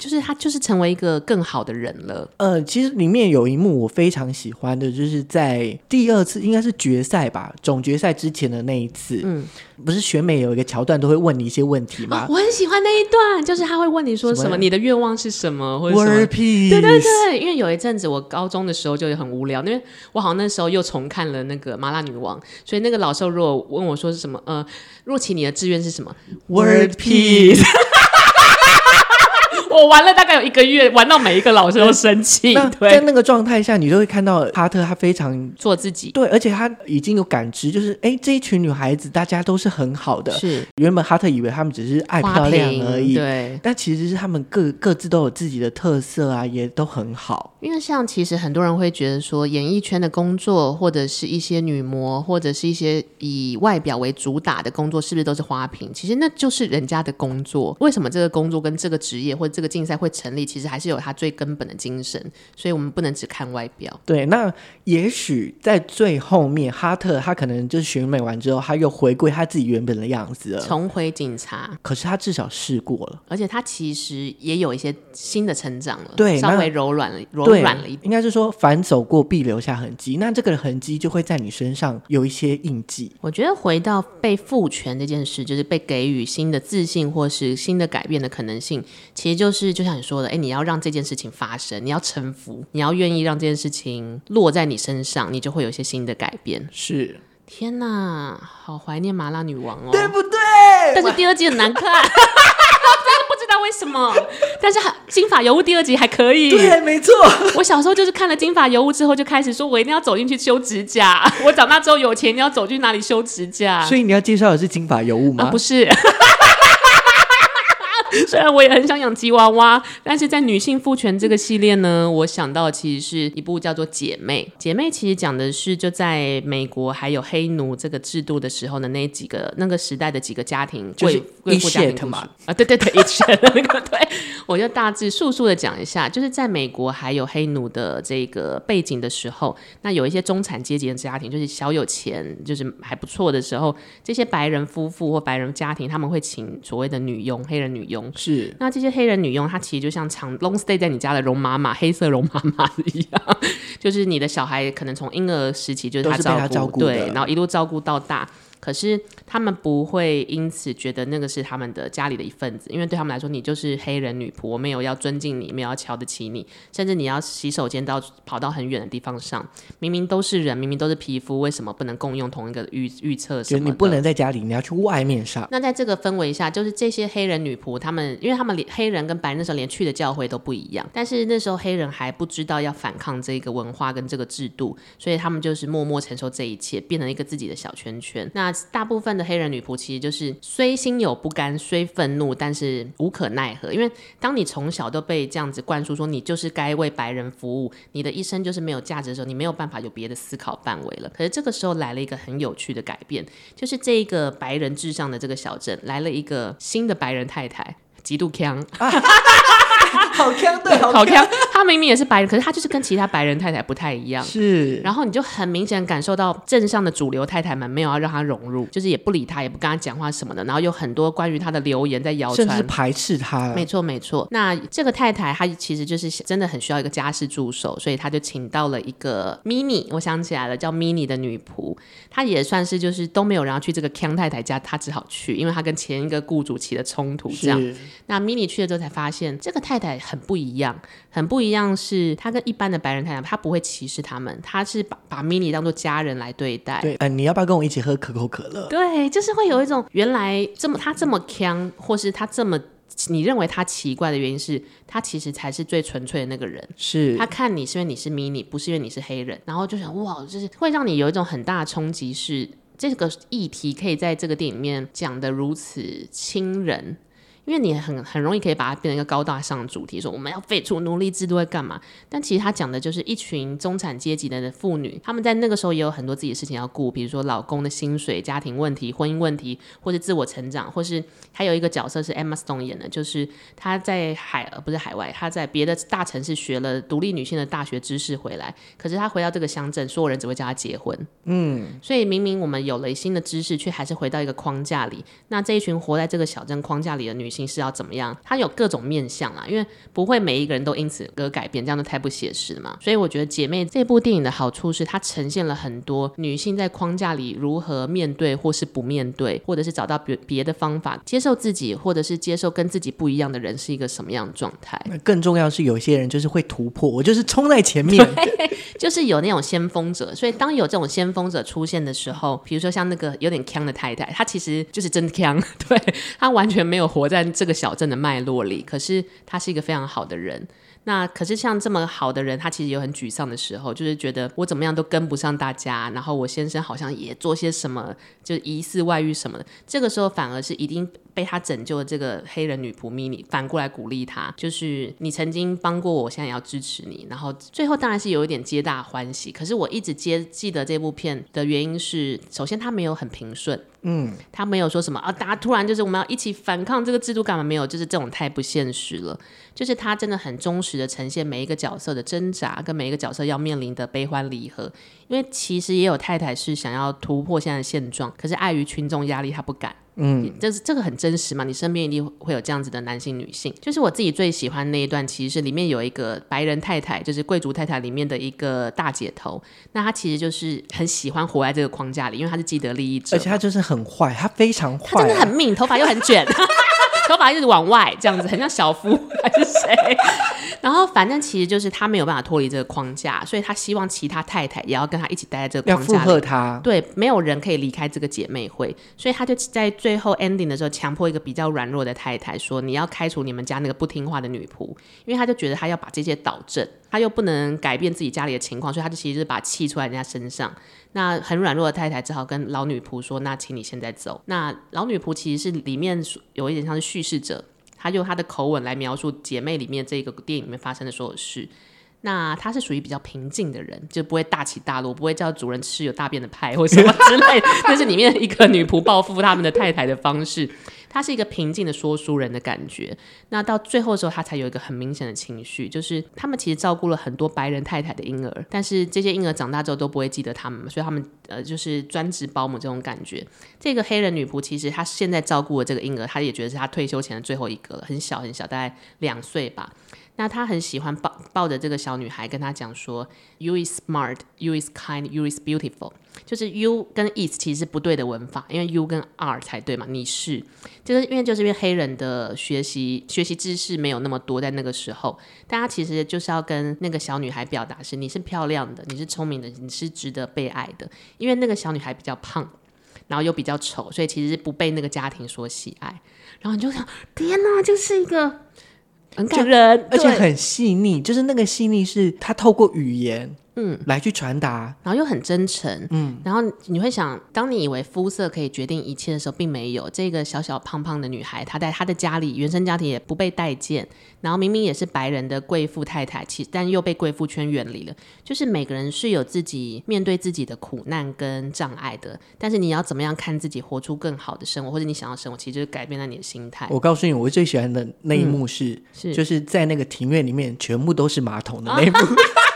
就是他，就是成为一个更好的人了。呃，其实里面有一幕我非常喜欢的，就是在第二次应该是决赛吧，总决赛之前的那一次，嗯，不是选美有一个桥段都会问你一些问题吗？哦，我很喜欢那一段，就是他会问你说什么，什么你的愿望是什么，或者什么 World Peace。对对对，因为有一阵子我高中的时候就很无聊，因为我好像那时候又重看了那个《麻辣女王》，所以那个老师如果问我说是什么，呃，若琪你的志愿是什么？World Peace。我玩了大概有一个月，玩到每一个老师都生气。对，在那个状态下，你就会看到哈特他非常做自己。对，而且他已经有感知，就是哎，这一群女孩子大家都是很好的。是，原本哈特以为他们只是爱漂亮而已，对。但其实是他们各各自都有自己的特色啊，也都很好。因为像其实很多人会觉得说，演艺圈的工作或者是一些女模，或者是一些以外表为主打的工作，是不是都是花瓶？其实那就是人家的工作。为什么这个工作跟这个职业或者这个竞赛会成立？其实还是有它最根本的精神。所以我们不能只看外表。对，那也许在最后面，哈特他可能就是选美完之后，他又回归他自己原本的样子了，重回警察。可是他至少试过了，而且他其实也有一些新的成长了，对，稍微柔软了，柔。软了一点，应该是说凡走过必留下痕迹，那这个痕迹就会在你身上有一些印记。我觉得回到被赋权这件事，就是被给予新的自信或是新的改变的可能性，其实就是就像你说的，哎，你要让这件事情发生，你要臣服，你要愿意让这件事情落在你身上，你就会有一些新的改变。是，天哪，好怀念麻辣女王哦，对不对？但是第二季很难看。不知道为什么，但是《金发尤物》第二集还可以。对，没错。我小时候就是看了《金发尤物》之后，就开始说我一定要走进去修指甲。我长大之后有钱，你要走去哪里修指甲？所以你要介绍的是《金发尤物》吗？啊，不是。虽然我也很想养吉娃娃，但是在女性父权这个系列呢，我想到其实是一部叫做《姐妹》。《姐妹》其实讲的是就在美国还有黑奴这个制度的时候的那几个那个时代的几个家庭，贵贵妇家庭嘛。啊，对对对，一切那个 对，我就大致速速的讲一下，就是在美国还有黑奴的这个背景的时候，那有一些中产阶级的家庭，就是小有钱，就是还不错的时候，这些白人夫妇或白人家庭，他们会请所谓的女佣，黑人女佣。是，那这些黑人女佣，她其实就像长 long stay 在你家的容妈妈，黑色容妈妈一样，就是你的小孩可能从婴儿时期就是她照顾，照顾对，然后一路照顾到大。可是他们不会因此觉得那个是他们的家里的一份子，因为对他们来说，你就是黑人女仆，我没有要尊敬你，没有要瞧得起你，甚至你要洗手间都要跑到很远的地方上。明明都是人，明明都是皮肤，为什么不能共用同一个浴浴厕？就你不能在家里，你要去外面上。那在这个氛围下，就是这些黑人女仆，他们因为他们连黑人跟白人那时候连去的教会都不一样，但是那时候黑人还不知道要反抗这个文化跟这个制度，所以他们就是默默承受这一切，变成一个自己的小圈圈。那大部分黑人女仆其实就是虽心有不甘，虽愤怒，但是无可奈何。因为当你从小都被这样子灌输说你就是该为白人服务，你的一生就是没有价值的时候，你没有办法有别的思考范围了。可是这个时候来了一个很有趣的改变，就是这一个白人至上的这个小镇来了一个新的白人太太，极度强。好强，对，好强。他明明也是白人，可是他就是跟其他白人太太不太一样。是，然后你就很明显感受到镇上的主流太太们没有要让他融入，就是也不理他，也不跟他讲话什么的。然后有很多关于他的留言在谣传，甚至排斥他。没错，没错。那这个太太她其实就是真的很需要一个家事助手，所以她就请到了一个 Mini，我想起来了，叫 Mini 的女仆。她也算是就是都没有人要去这个康太太家，她只好去，因为她跟前一个雇主起了冲突。这样，那 Mini 去了之后才发现这个太太很不一样，很不一样，是她跟一般的白人太太，她不会歧视他们，她是把把 Mini 当做家人来对待。对，嗯、呃，你要不要跟我一起喝可口可乐？对，就是会有一种原来这么他这么强，或是他这么你认为他奇怪的原因是，他其实才是最纯粹的那个人。是他看你是因为你是 Mini，不是因为你是黑人，然后就想哇，就是会让你有一种很大的冲击是。这个议题可以在这个电影里面讲的如此亲人。因为你很很容易可以把它变成一个高大上的主题，说我们要废除奴隶制度会干嘛？但其实他讲的就是一群中产阶级的妇女，他们在那个时候也有很多自己的事情要顾，比如说老公的薪水、家庭问题、婚姻问题，或是自我成长，或是还有一个角色是 Emma Stone 演的，就是她在海呃不是海外，她在别的大城市学了独立女性的大学知识回来，可是她回到这个乡镇，所有人只会叫她结婚。嗯，所以明明我们有了新的知识，却还是回到一个框架里。那这一群活在这个小镇框架里的女性。是要怎么样？它有各种面向啦，因为不会每一个人都因此而改变，这样都太不写实了嘛。所以我觉得《姐妹》这部电影的好处是，它呈现了很多女性在框架里如何面对，或是不面对，或者是找到别别的方法接受自己，或者是接受跟自己不一样的人是一个什么样的状态。那更重要是，有些人就是会突破，我就是冲在前面，就是有那种先锋者。所以当有这种先锋者出现的时候，比如说像那个有点腔的太太，她其实就是真腔，对，她完全没有活在。这个小镇的脉络里，可是他是一个非常好的人。那可是像这么好的人，他其实有很沮丧的时候，就是觉得我怎么样都跟不上大家，然后我先生好像也做些什么，就疑似外遇什么的。这个时候反而是一定。被他拯救的这个黑人女仆米妮反过来鼓励他，就是你曾经帮过我，我现在也要支持你。然后最后当然是有一点皆大欢喜。可是我一直接记得这部片的原因是，首先他没有很平顺，嗯，他没有说什么啊，大家突然就是我们要一起反抗这个制度干嘛？没有，就是这种太不现实了。就是他真的很忠实的呈现每一个角色的挣扎，跟每一个角色要面临的悲欢离合。因为其实也有太太是想要突破现在的现状，可是碍于群众压力，他不敢。嗯，这是这个很真实嘛？你身边一定会有这样子的男性、女性。就是我自己最喜欢那一段，其实是里面有一个白人太太，就是贵族太太里面的一个大姐头。那她其实就是很喜欢活在这个框架里，因为她是既得利益者，而且她就是很坏，她非常坏，她真的很命，头发又很卷。头发一直往外，这样子很像小夫还是谁？然后反正其实就是他没有办法脱离这个框架，所以他希望其他太太也要跟他一起待在这个框架里。要附和他。对，没有人可以离开这个姐妹会，所以他就在最后 ending 的时候强迫一个比较软弱的太太说：“你要开除你们家那个不听话的女仆。”因为他就觉得他要把这些导正，他又不能改变自己家里的情况，所以他就其实是把气出来人家身上。那很软弱的太太只好跟老女仆说：“那请你现在走。”那老女仆其实是里面有一点像是叙事者，她用她的口吻来描述姐妹里面这个电影里面发生的所有事。那她是属于比较平静的人，就不会大起大落，不会叫主人吃有大便的派或什么 之类的。那是里面一个女仆报复他们的太太的方式。他是一个平静的说书人的感觉，那到最后的时候，他才有一个很明显的情绪，就是他们其实照顾了很多白人太太的婴儿，但是这些婴儿长大之后都不会记得他们，所以他们呃就是专职保姆这种感觉。这个黑人女仆其实她现在照顾的这个婴儿，她也觉得是她退休前的最后一个了，很小很小，大概两岁吧。那他很喜欢抱抱着这个小女孩，跟她讲说：“You is smart, you is kind, you is beautiful。”就是 “you” 跟 “is” 其实是不对的文法，因为 “you” 跟 “are” 才对嘛。你是，就是因为就是因为黑人的学习学习知识没有那么多，在那个时候，大家其实就是要跟那个小女孩表达是：你是漂亮的，你是聪明的，你是值得被爱的。因为那个小女孩比较胖，然后又比较丑，所以其实是不被那个家庭所喜爱。然后你就想：天哪，就是一个。很感人，而且很细腻，就是那个细腻是他透过语言。嗯，来去传达，然后又很真诚，嗯，然后你会想，当你以为肤色可以决定一切的时候，并没有。这个小小胖胖的女孩，她在她的家里，原生家庭也不被待见，然后明明也是白人的贵妇太太，其但又被贵妇圈远离了。就是每个人是有自己面对自己的苦难跟障碍的，但是你要怎么样看自己，活出更好的生活，或者你想要生活，其实就是改变了你的心态。我告诉你，我最喜欢的那一幕是，嗯、是就是在那个庭院里面，全部都是马桶的那一幕。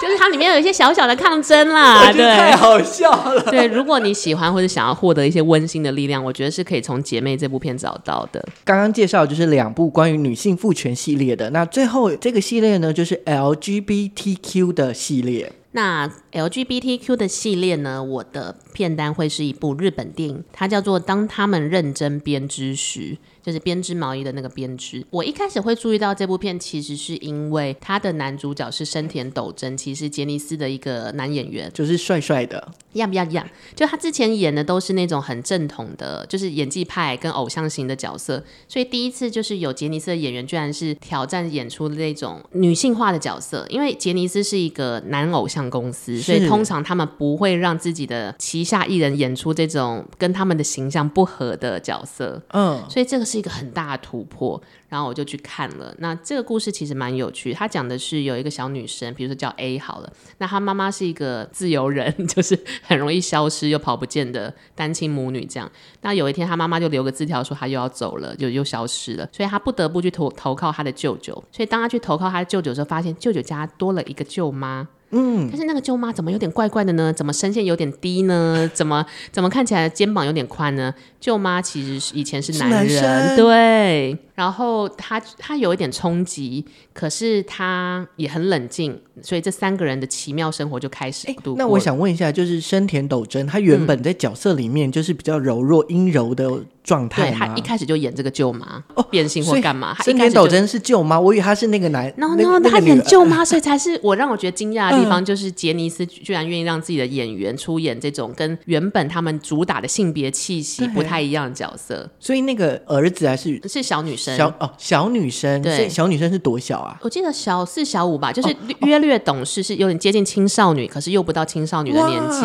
就是它里面有一些小小的抗争啦，对，太好笑了。对，如果你喜欢或者想要获得一些温馨的力量，我觉得是可以从《姐妹》这部片找到的。刚刚介绍就是两部关于女性父权系列的，那最后这个系列呢，就是 LGBTQ 的系列。那 LGBTQ 的系列呢，我的片单会是一部日本电影，它叫做《当他们认真编织时》。就是编织毛衣的那个编织。我一开始会注意到这部片，其实是因为他的男主角是深田斗真，其实杰尼斯的一个男演员，就是帅帅的，样不样样？就他之前演的都是那种很正统的，就是演技派跟偶像型的角色，所以第一次就是有杰尼斯的演员，居然是挑战演出那种女性化的角色。因为杰尼斯是一个男偶像。公司，所以通常他们不会让自己的旗下艺人演出这种跟他们的形象不合的角色。嗯，所以这个是一个很大的突破。然后我就去看了。那这个故事其实蛮有趣，他讲的是有一个小女生，比如说叫 A 好了，那她妈妈是一个自由人，就是很容易消失又跑不见的单亲母女这样。那有一天，她妈妈就留个字条说她又要走了，就又消失了，所以她不得不去投投靠她的舅舅。所以当她去投靠她的舅舅的时候，发现舅舅家多了一个舅妈。嗯，但是那个舅妈怎么有点怪怪的呢？怎么声线有点低呢？怎么怎么看起来肩膀有点宽呢？舅妈其实是以前是男人，男对。然后他他有一点冲击，可是他也很冷静，所以这三个人的奇妙生活就开始。那我想问一下，就是生田斗真，他原本在角色里面就是比较柔弱阴柔的状态，对，他一开始就演这个舅妈哦，变性或干嘛？生田斗真是舅妈，我以为他是那个男，no no，他演舅妈，所以才是我让我觉得惊讶的地方，就是杰尼斯居然愿意让自己的演员出演这种跟原本他们主打的性别气息不太一样的角色。所以那个儿子还是是小女生，小哦小女生，对，小女生是多小啊？我记得小四小五吧，就是约略懂事，是有点接近青少女，可是又不到青少女的年纪。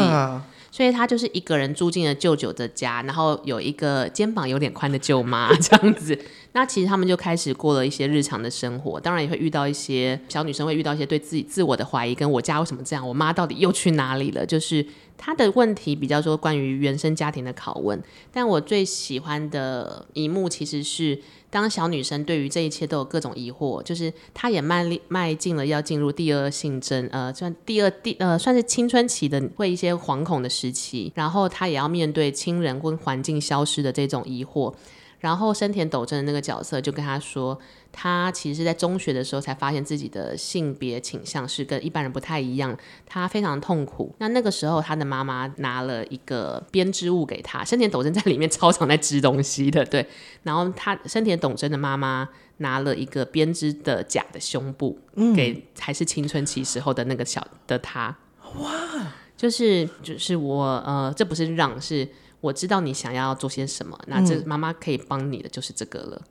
所以他就是一个人住进了舅舅的家，然后有一个肩膀有点宽的舅妈 这样子。那其实他们就开始过了一些日常的生活，当然也会遇到一些小女生会遇到一些对自己自我的怀疑，跟我家为什么这样，我妈到底又去哪里了？就是他的问题比较说关于原生家庭的拷问。但我最喜欢的一幕其实是。当小女生对于这一切都有各种疑惑，就是她也迈力迈进了要进入第二性征，呃，算第二第呃算是青春期的会一些惶恐的时期，然后她也要面对亲人跟环境消失的这种疑惑。然后生田斗真的那个角色就跟他说，他其实是在中学的时候才发现自己的性别倾向是跟一般人不太一样，他非常痛苦。那那个时候他的妈妈拿了一个编织物给他，生田斗真在里面 超常在织东西的，对。然后他生田斗真的妈妈拿了一个编织的假的胸部，嗯，给还是青春期时候的那个小的他，哇，就是就是我呃，这不是让是。我知道你想要做些什么，那这妈妈可以帮你的就是这个了。嗯、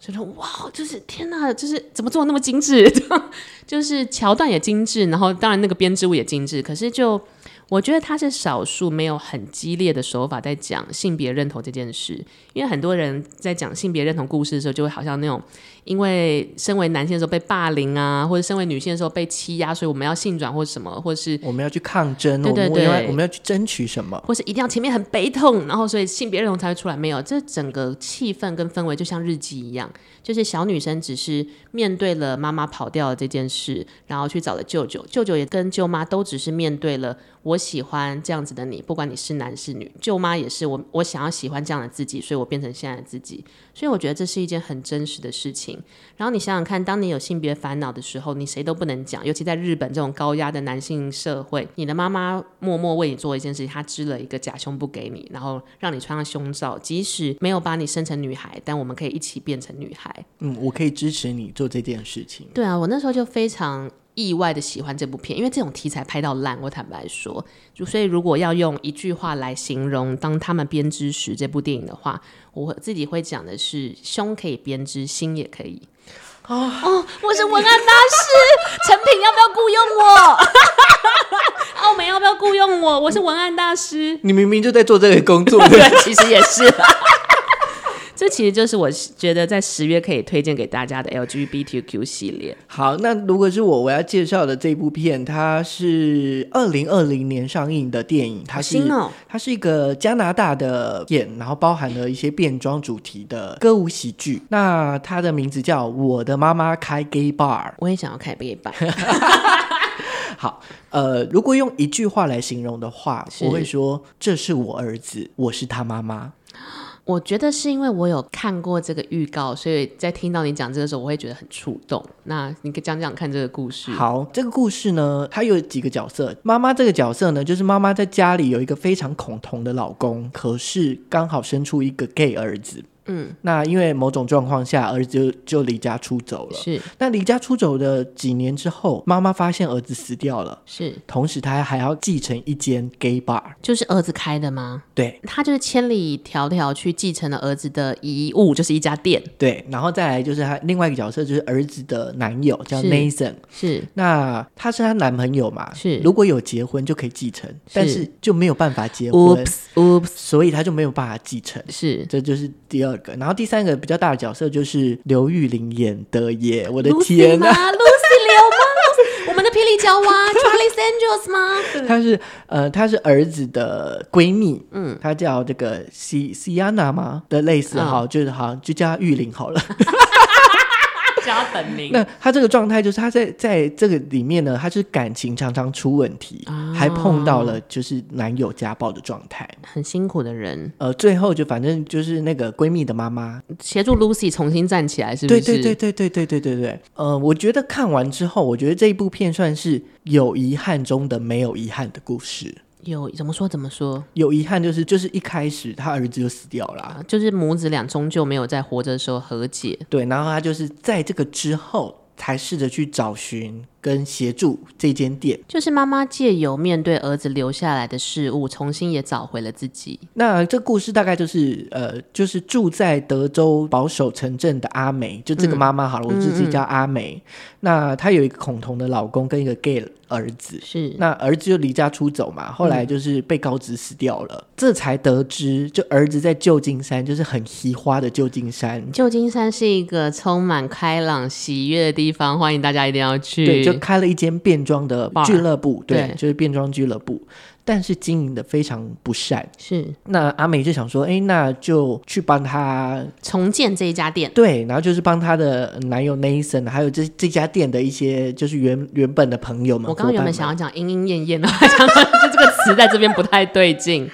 所以说，哇，就是天哪，就是怎么做那么精致？就是桥段也精致，然后当然那个编织物也精致，可是就。我觉得他是少数没有很激烈的手法在讲性别认同这件事，因为很多人在讲性别认同故事的时候，就会好像那种因为身为男性的时候被霸凌啊，或者身为女性的时候被欺压，所以我们要性转或者什么，或者是我们要去抗争，对对对，我们，我们要去争取什么，或是一定要前面很悲痛，然后所以性别认同才会出来。没有，这整个气氛跟氛围就像日记一样，就是小女生只是面对了妈妈跑掉了这件事，然后去找了舅舅，舅舅也跟舅妈都只是面对了。我喜欢这样子的你，不管你是男是女。舅妈也是我，我想要喜欢这样的自己，所以我变成现在的自己。所以我觉得这是一件很真实的事情。然后你想想看，当你有性别烦恼的时候，你谁都不能讲，尤其在日本这种高压的男性社会，你的妈妈默默为你做一件事情，她织了一个假胸部给你，然后让你穿上胸罩，即使没有把你生成女孩，但我们可以一起变成女孩。嗯，我可以支持你做这件事情。对啊，我那时候就非常。意外的喜欢这部片，因为这种题材拍到烂，我坦白说，就所以如果要用一句话来形容当他们编织时这部电影的话，我自己会讲的是胸可以编织，心也可以。哦哦，我是文案大师，成品要不要雇佣我？奥美要不要雇佣我？我是文案大师。你明明就在做这个工作，对，其实也是。这其实就是我觉得在十月可以推荐给大家的 LGBTQ 系列。好，那如果是我我要介绍的这部片，它是二零二零年上映的电影，它是新哦，它是一个加拿大的片，然后包含了一些变装主题的歌舞喜剧。那它的名字叫《我的妈妈开 gay bar》，我也想要开 gay bar。好，呃，如果用一句话来形容的话，我会说：这是我儿子，我是他妈妈。我觉得是因为我有看过这个预告，所以在听到你讲这个时候，我会觉得很触动。那你可以讲讲看这个故事。好，这个故事呢，它有几个角色。妈妈这个角色呢，就是妈妈在家里有一个非常恐同的老公，可是刚好生出一个 gay 儿子。嗯，那因为某种状况下，儿子就就离家出走了。是，那离家出走的几年之后，妈妈发现儿子死掉了。是，同时他还要继承一间 gay bar，就是儿子开的吗？对，他就是千里迢迢去继承了儿子的遗物，就是一家店。对，然后再来就是他另外一个角色，就是儿子的男友叫 Nathan。是，那他是他男朋友嘛？是，如果有结婚就可以继承，但是就没有办法结婚。Oops，Oops，所以他就没有办法继承。是，这就是第二个。然后第三个比较大的角色就是刘玉玲演的耶，我的天呐，Lucy 刘吗？我们的霹雳娇娃 Charlie's Angels 吗？她是呃，她是儿子的闺蜜，嗯，她叫这个西西安娜吗？的类似，哈，就是好，就叫她玉玲好了。加本名。那他这个状态就是他在在这个里面呢，他是感情常常出问题，哦、还碰到了就是男友家暴的状态，很辛苦的人。呃，最后就反正就是那个闺蜜的妈妈协助 Lucy 重新站起来，是不是？对对对对对对对对对。呃，我觉得看完之后，我觉得这一部片算是有遗憾中的没有遗憾的故事。有怎么说怎么说？有遗憾就是就是一开始他儿子就死掉了，啊，就是母子俩终究没有在活着的时候和解。对，然后他就是在这个之后才试着去找寻。跟协助这间店，就是妈妈借由面对儿子留下来的事物，重新也找回了自己。那这故事大概就是，呃，就是住在德州保守城镇的阿梅，就这个妈妈好了，嗯、我自己叫阿梅。嗯嗯，那她有一个恐同的老公跟一个 gay 儿子，是那儿子就离家出走嘛，后来就是被告知死掉了，嗯、这才得知，就儿子在旧金山，就是很奇花的旧金山。旧金山是一个充满开朗喜悦的地方，欢迎大家一定要去。对就开了一间变装的俱乐部，对，对，就是变装俱乐部，但是经营的非常不善。是，那阿美就想说，哎，那就去帮他重建这一家店。对，然后就是帮他的男友 Nathan，还有这这家店的一些就是原原本的朋友们。我刚刚原本想要讲莺莺燕燕的，就这个词在这边不太对劲。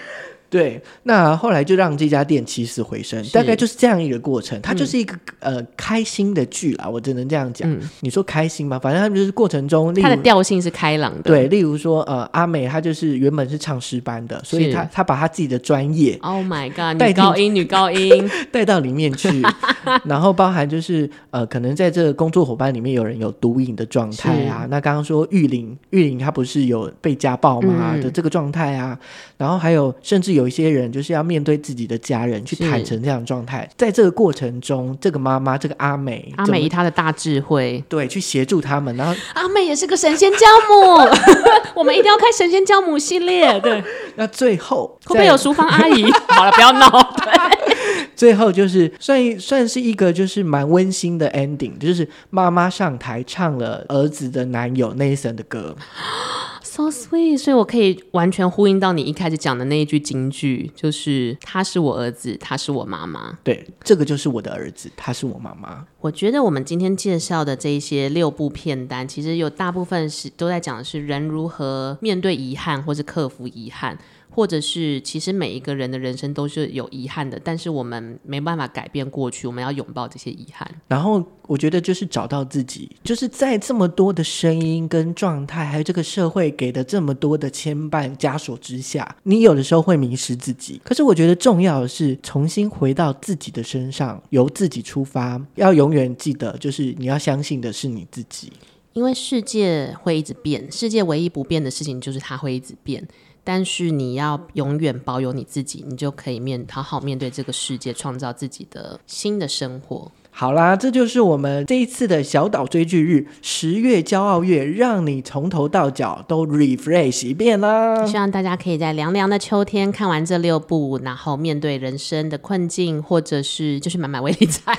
对，那后来就让这家店起死回生，大概就是这样一个过程。它就是一个、嗯、呃开心的剧啦，我只能这样讲。嗯、你说开心吗？反正他们就是过程中，它的调性是开朗的。对，例如说呃阿美，她就是原本是唱诗班的，所以她她把她自己的专业，Oh my God，女高音女高音带到里面去，然后包含就是呃可能在这个工作伙伴里面有人有毒瘾的状态啊。那刚刚说玉玲，玉玲她不是有被家暴嘛、嗯、的这个状态啊？然后还有甚至有。有一些人就是要面对自己的家人，去坦诚这样的状态。在这个过程中，这个妈妈，这个阿美，阿美以她的大智慧，对，去协助他们。然后阿美也是个神仙教母，我们一定要开神仙教母系列。对，那最后会不会有淑芳阿姨？好了，不要闹。对，最后就是算算是一个就是蛮温馨的 ending，就是妈妈上台唱了儿子的男友 Nathan 的歌。So sweet，所以我可以完全呼应到你一开始讲的那一句金句，就是他是我儿子，他是我妈妈。对，这个就是我的儿子，他是我妈妈。我觉得我们今天介绍的这一些六部片单，其实有大部分是都在讲的是人如何面对遗憾，或是克服遗憾。或者是，其实每一个人的人生都是有遗憾的，但是我们没办法改变过去，我们要拥抱这些遗憾。然后我觉得就是找到自己，就是在这么多的声音跟状态，还有这个社会给的这么多的牵绊枷锁之下，你有的时候会迷失自己。可是我觉得重要的是重新回到自己的身上，由自己出发，要永远记得，就是你要相信的是你自己，因为世界会一直变，世界唯一不变的事情就是它会一直变。但是你要永远保有你自己，你就可以面好好面对这个世界，创造自己的新的生活。好啦，这就是我们这一次的小岛追剧日十月骄傲月，让你从头到脚都 refresh 一遍啦。希望大家可以在凉凉的秋天看完这六部，然后面对人生的困境，或者是就是买买威力彩，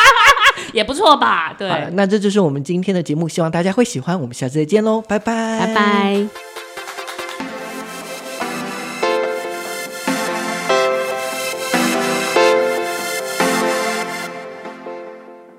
也不错吧？对，那这就是我们今天的节目，希望大家会喜欢。我们下次再见喽，拜拜，拜拜。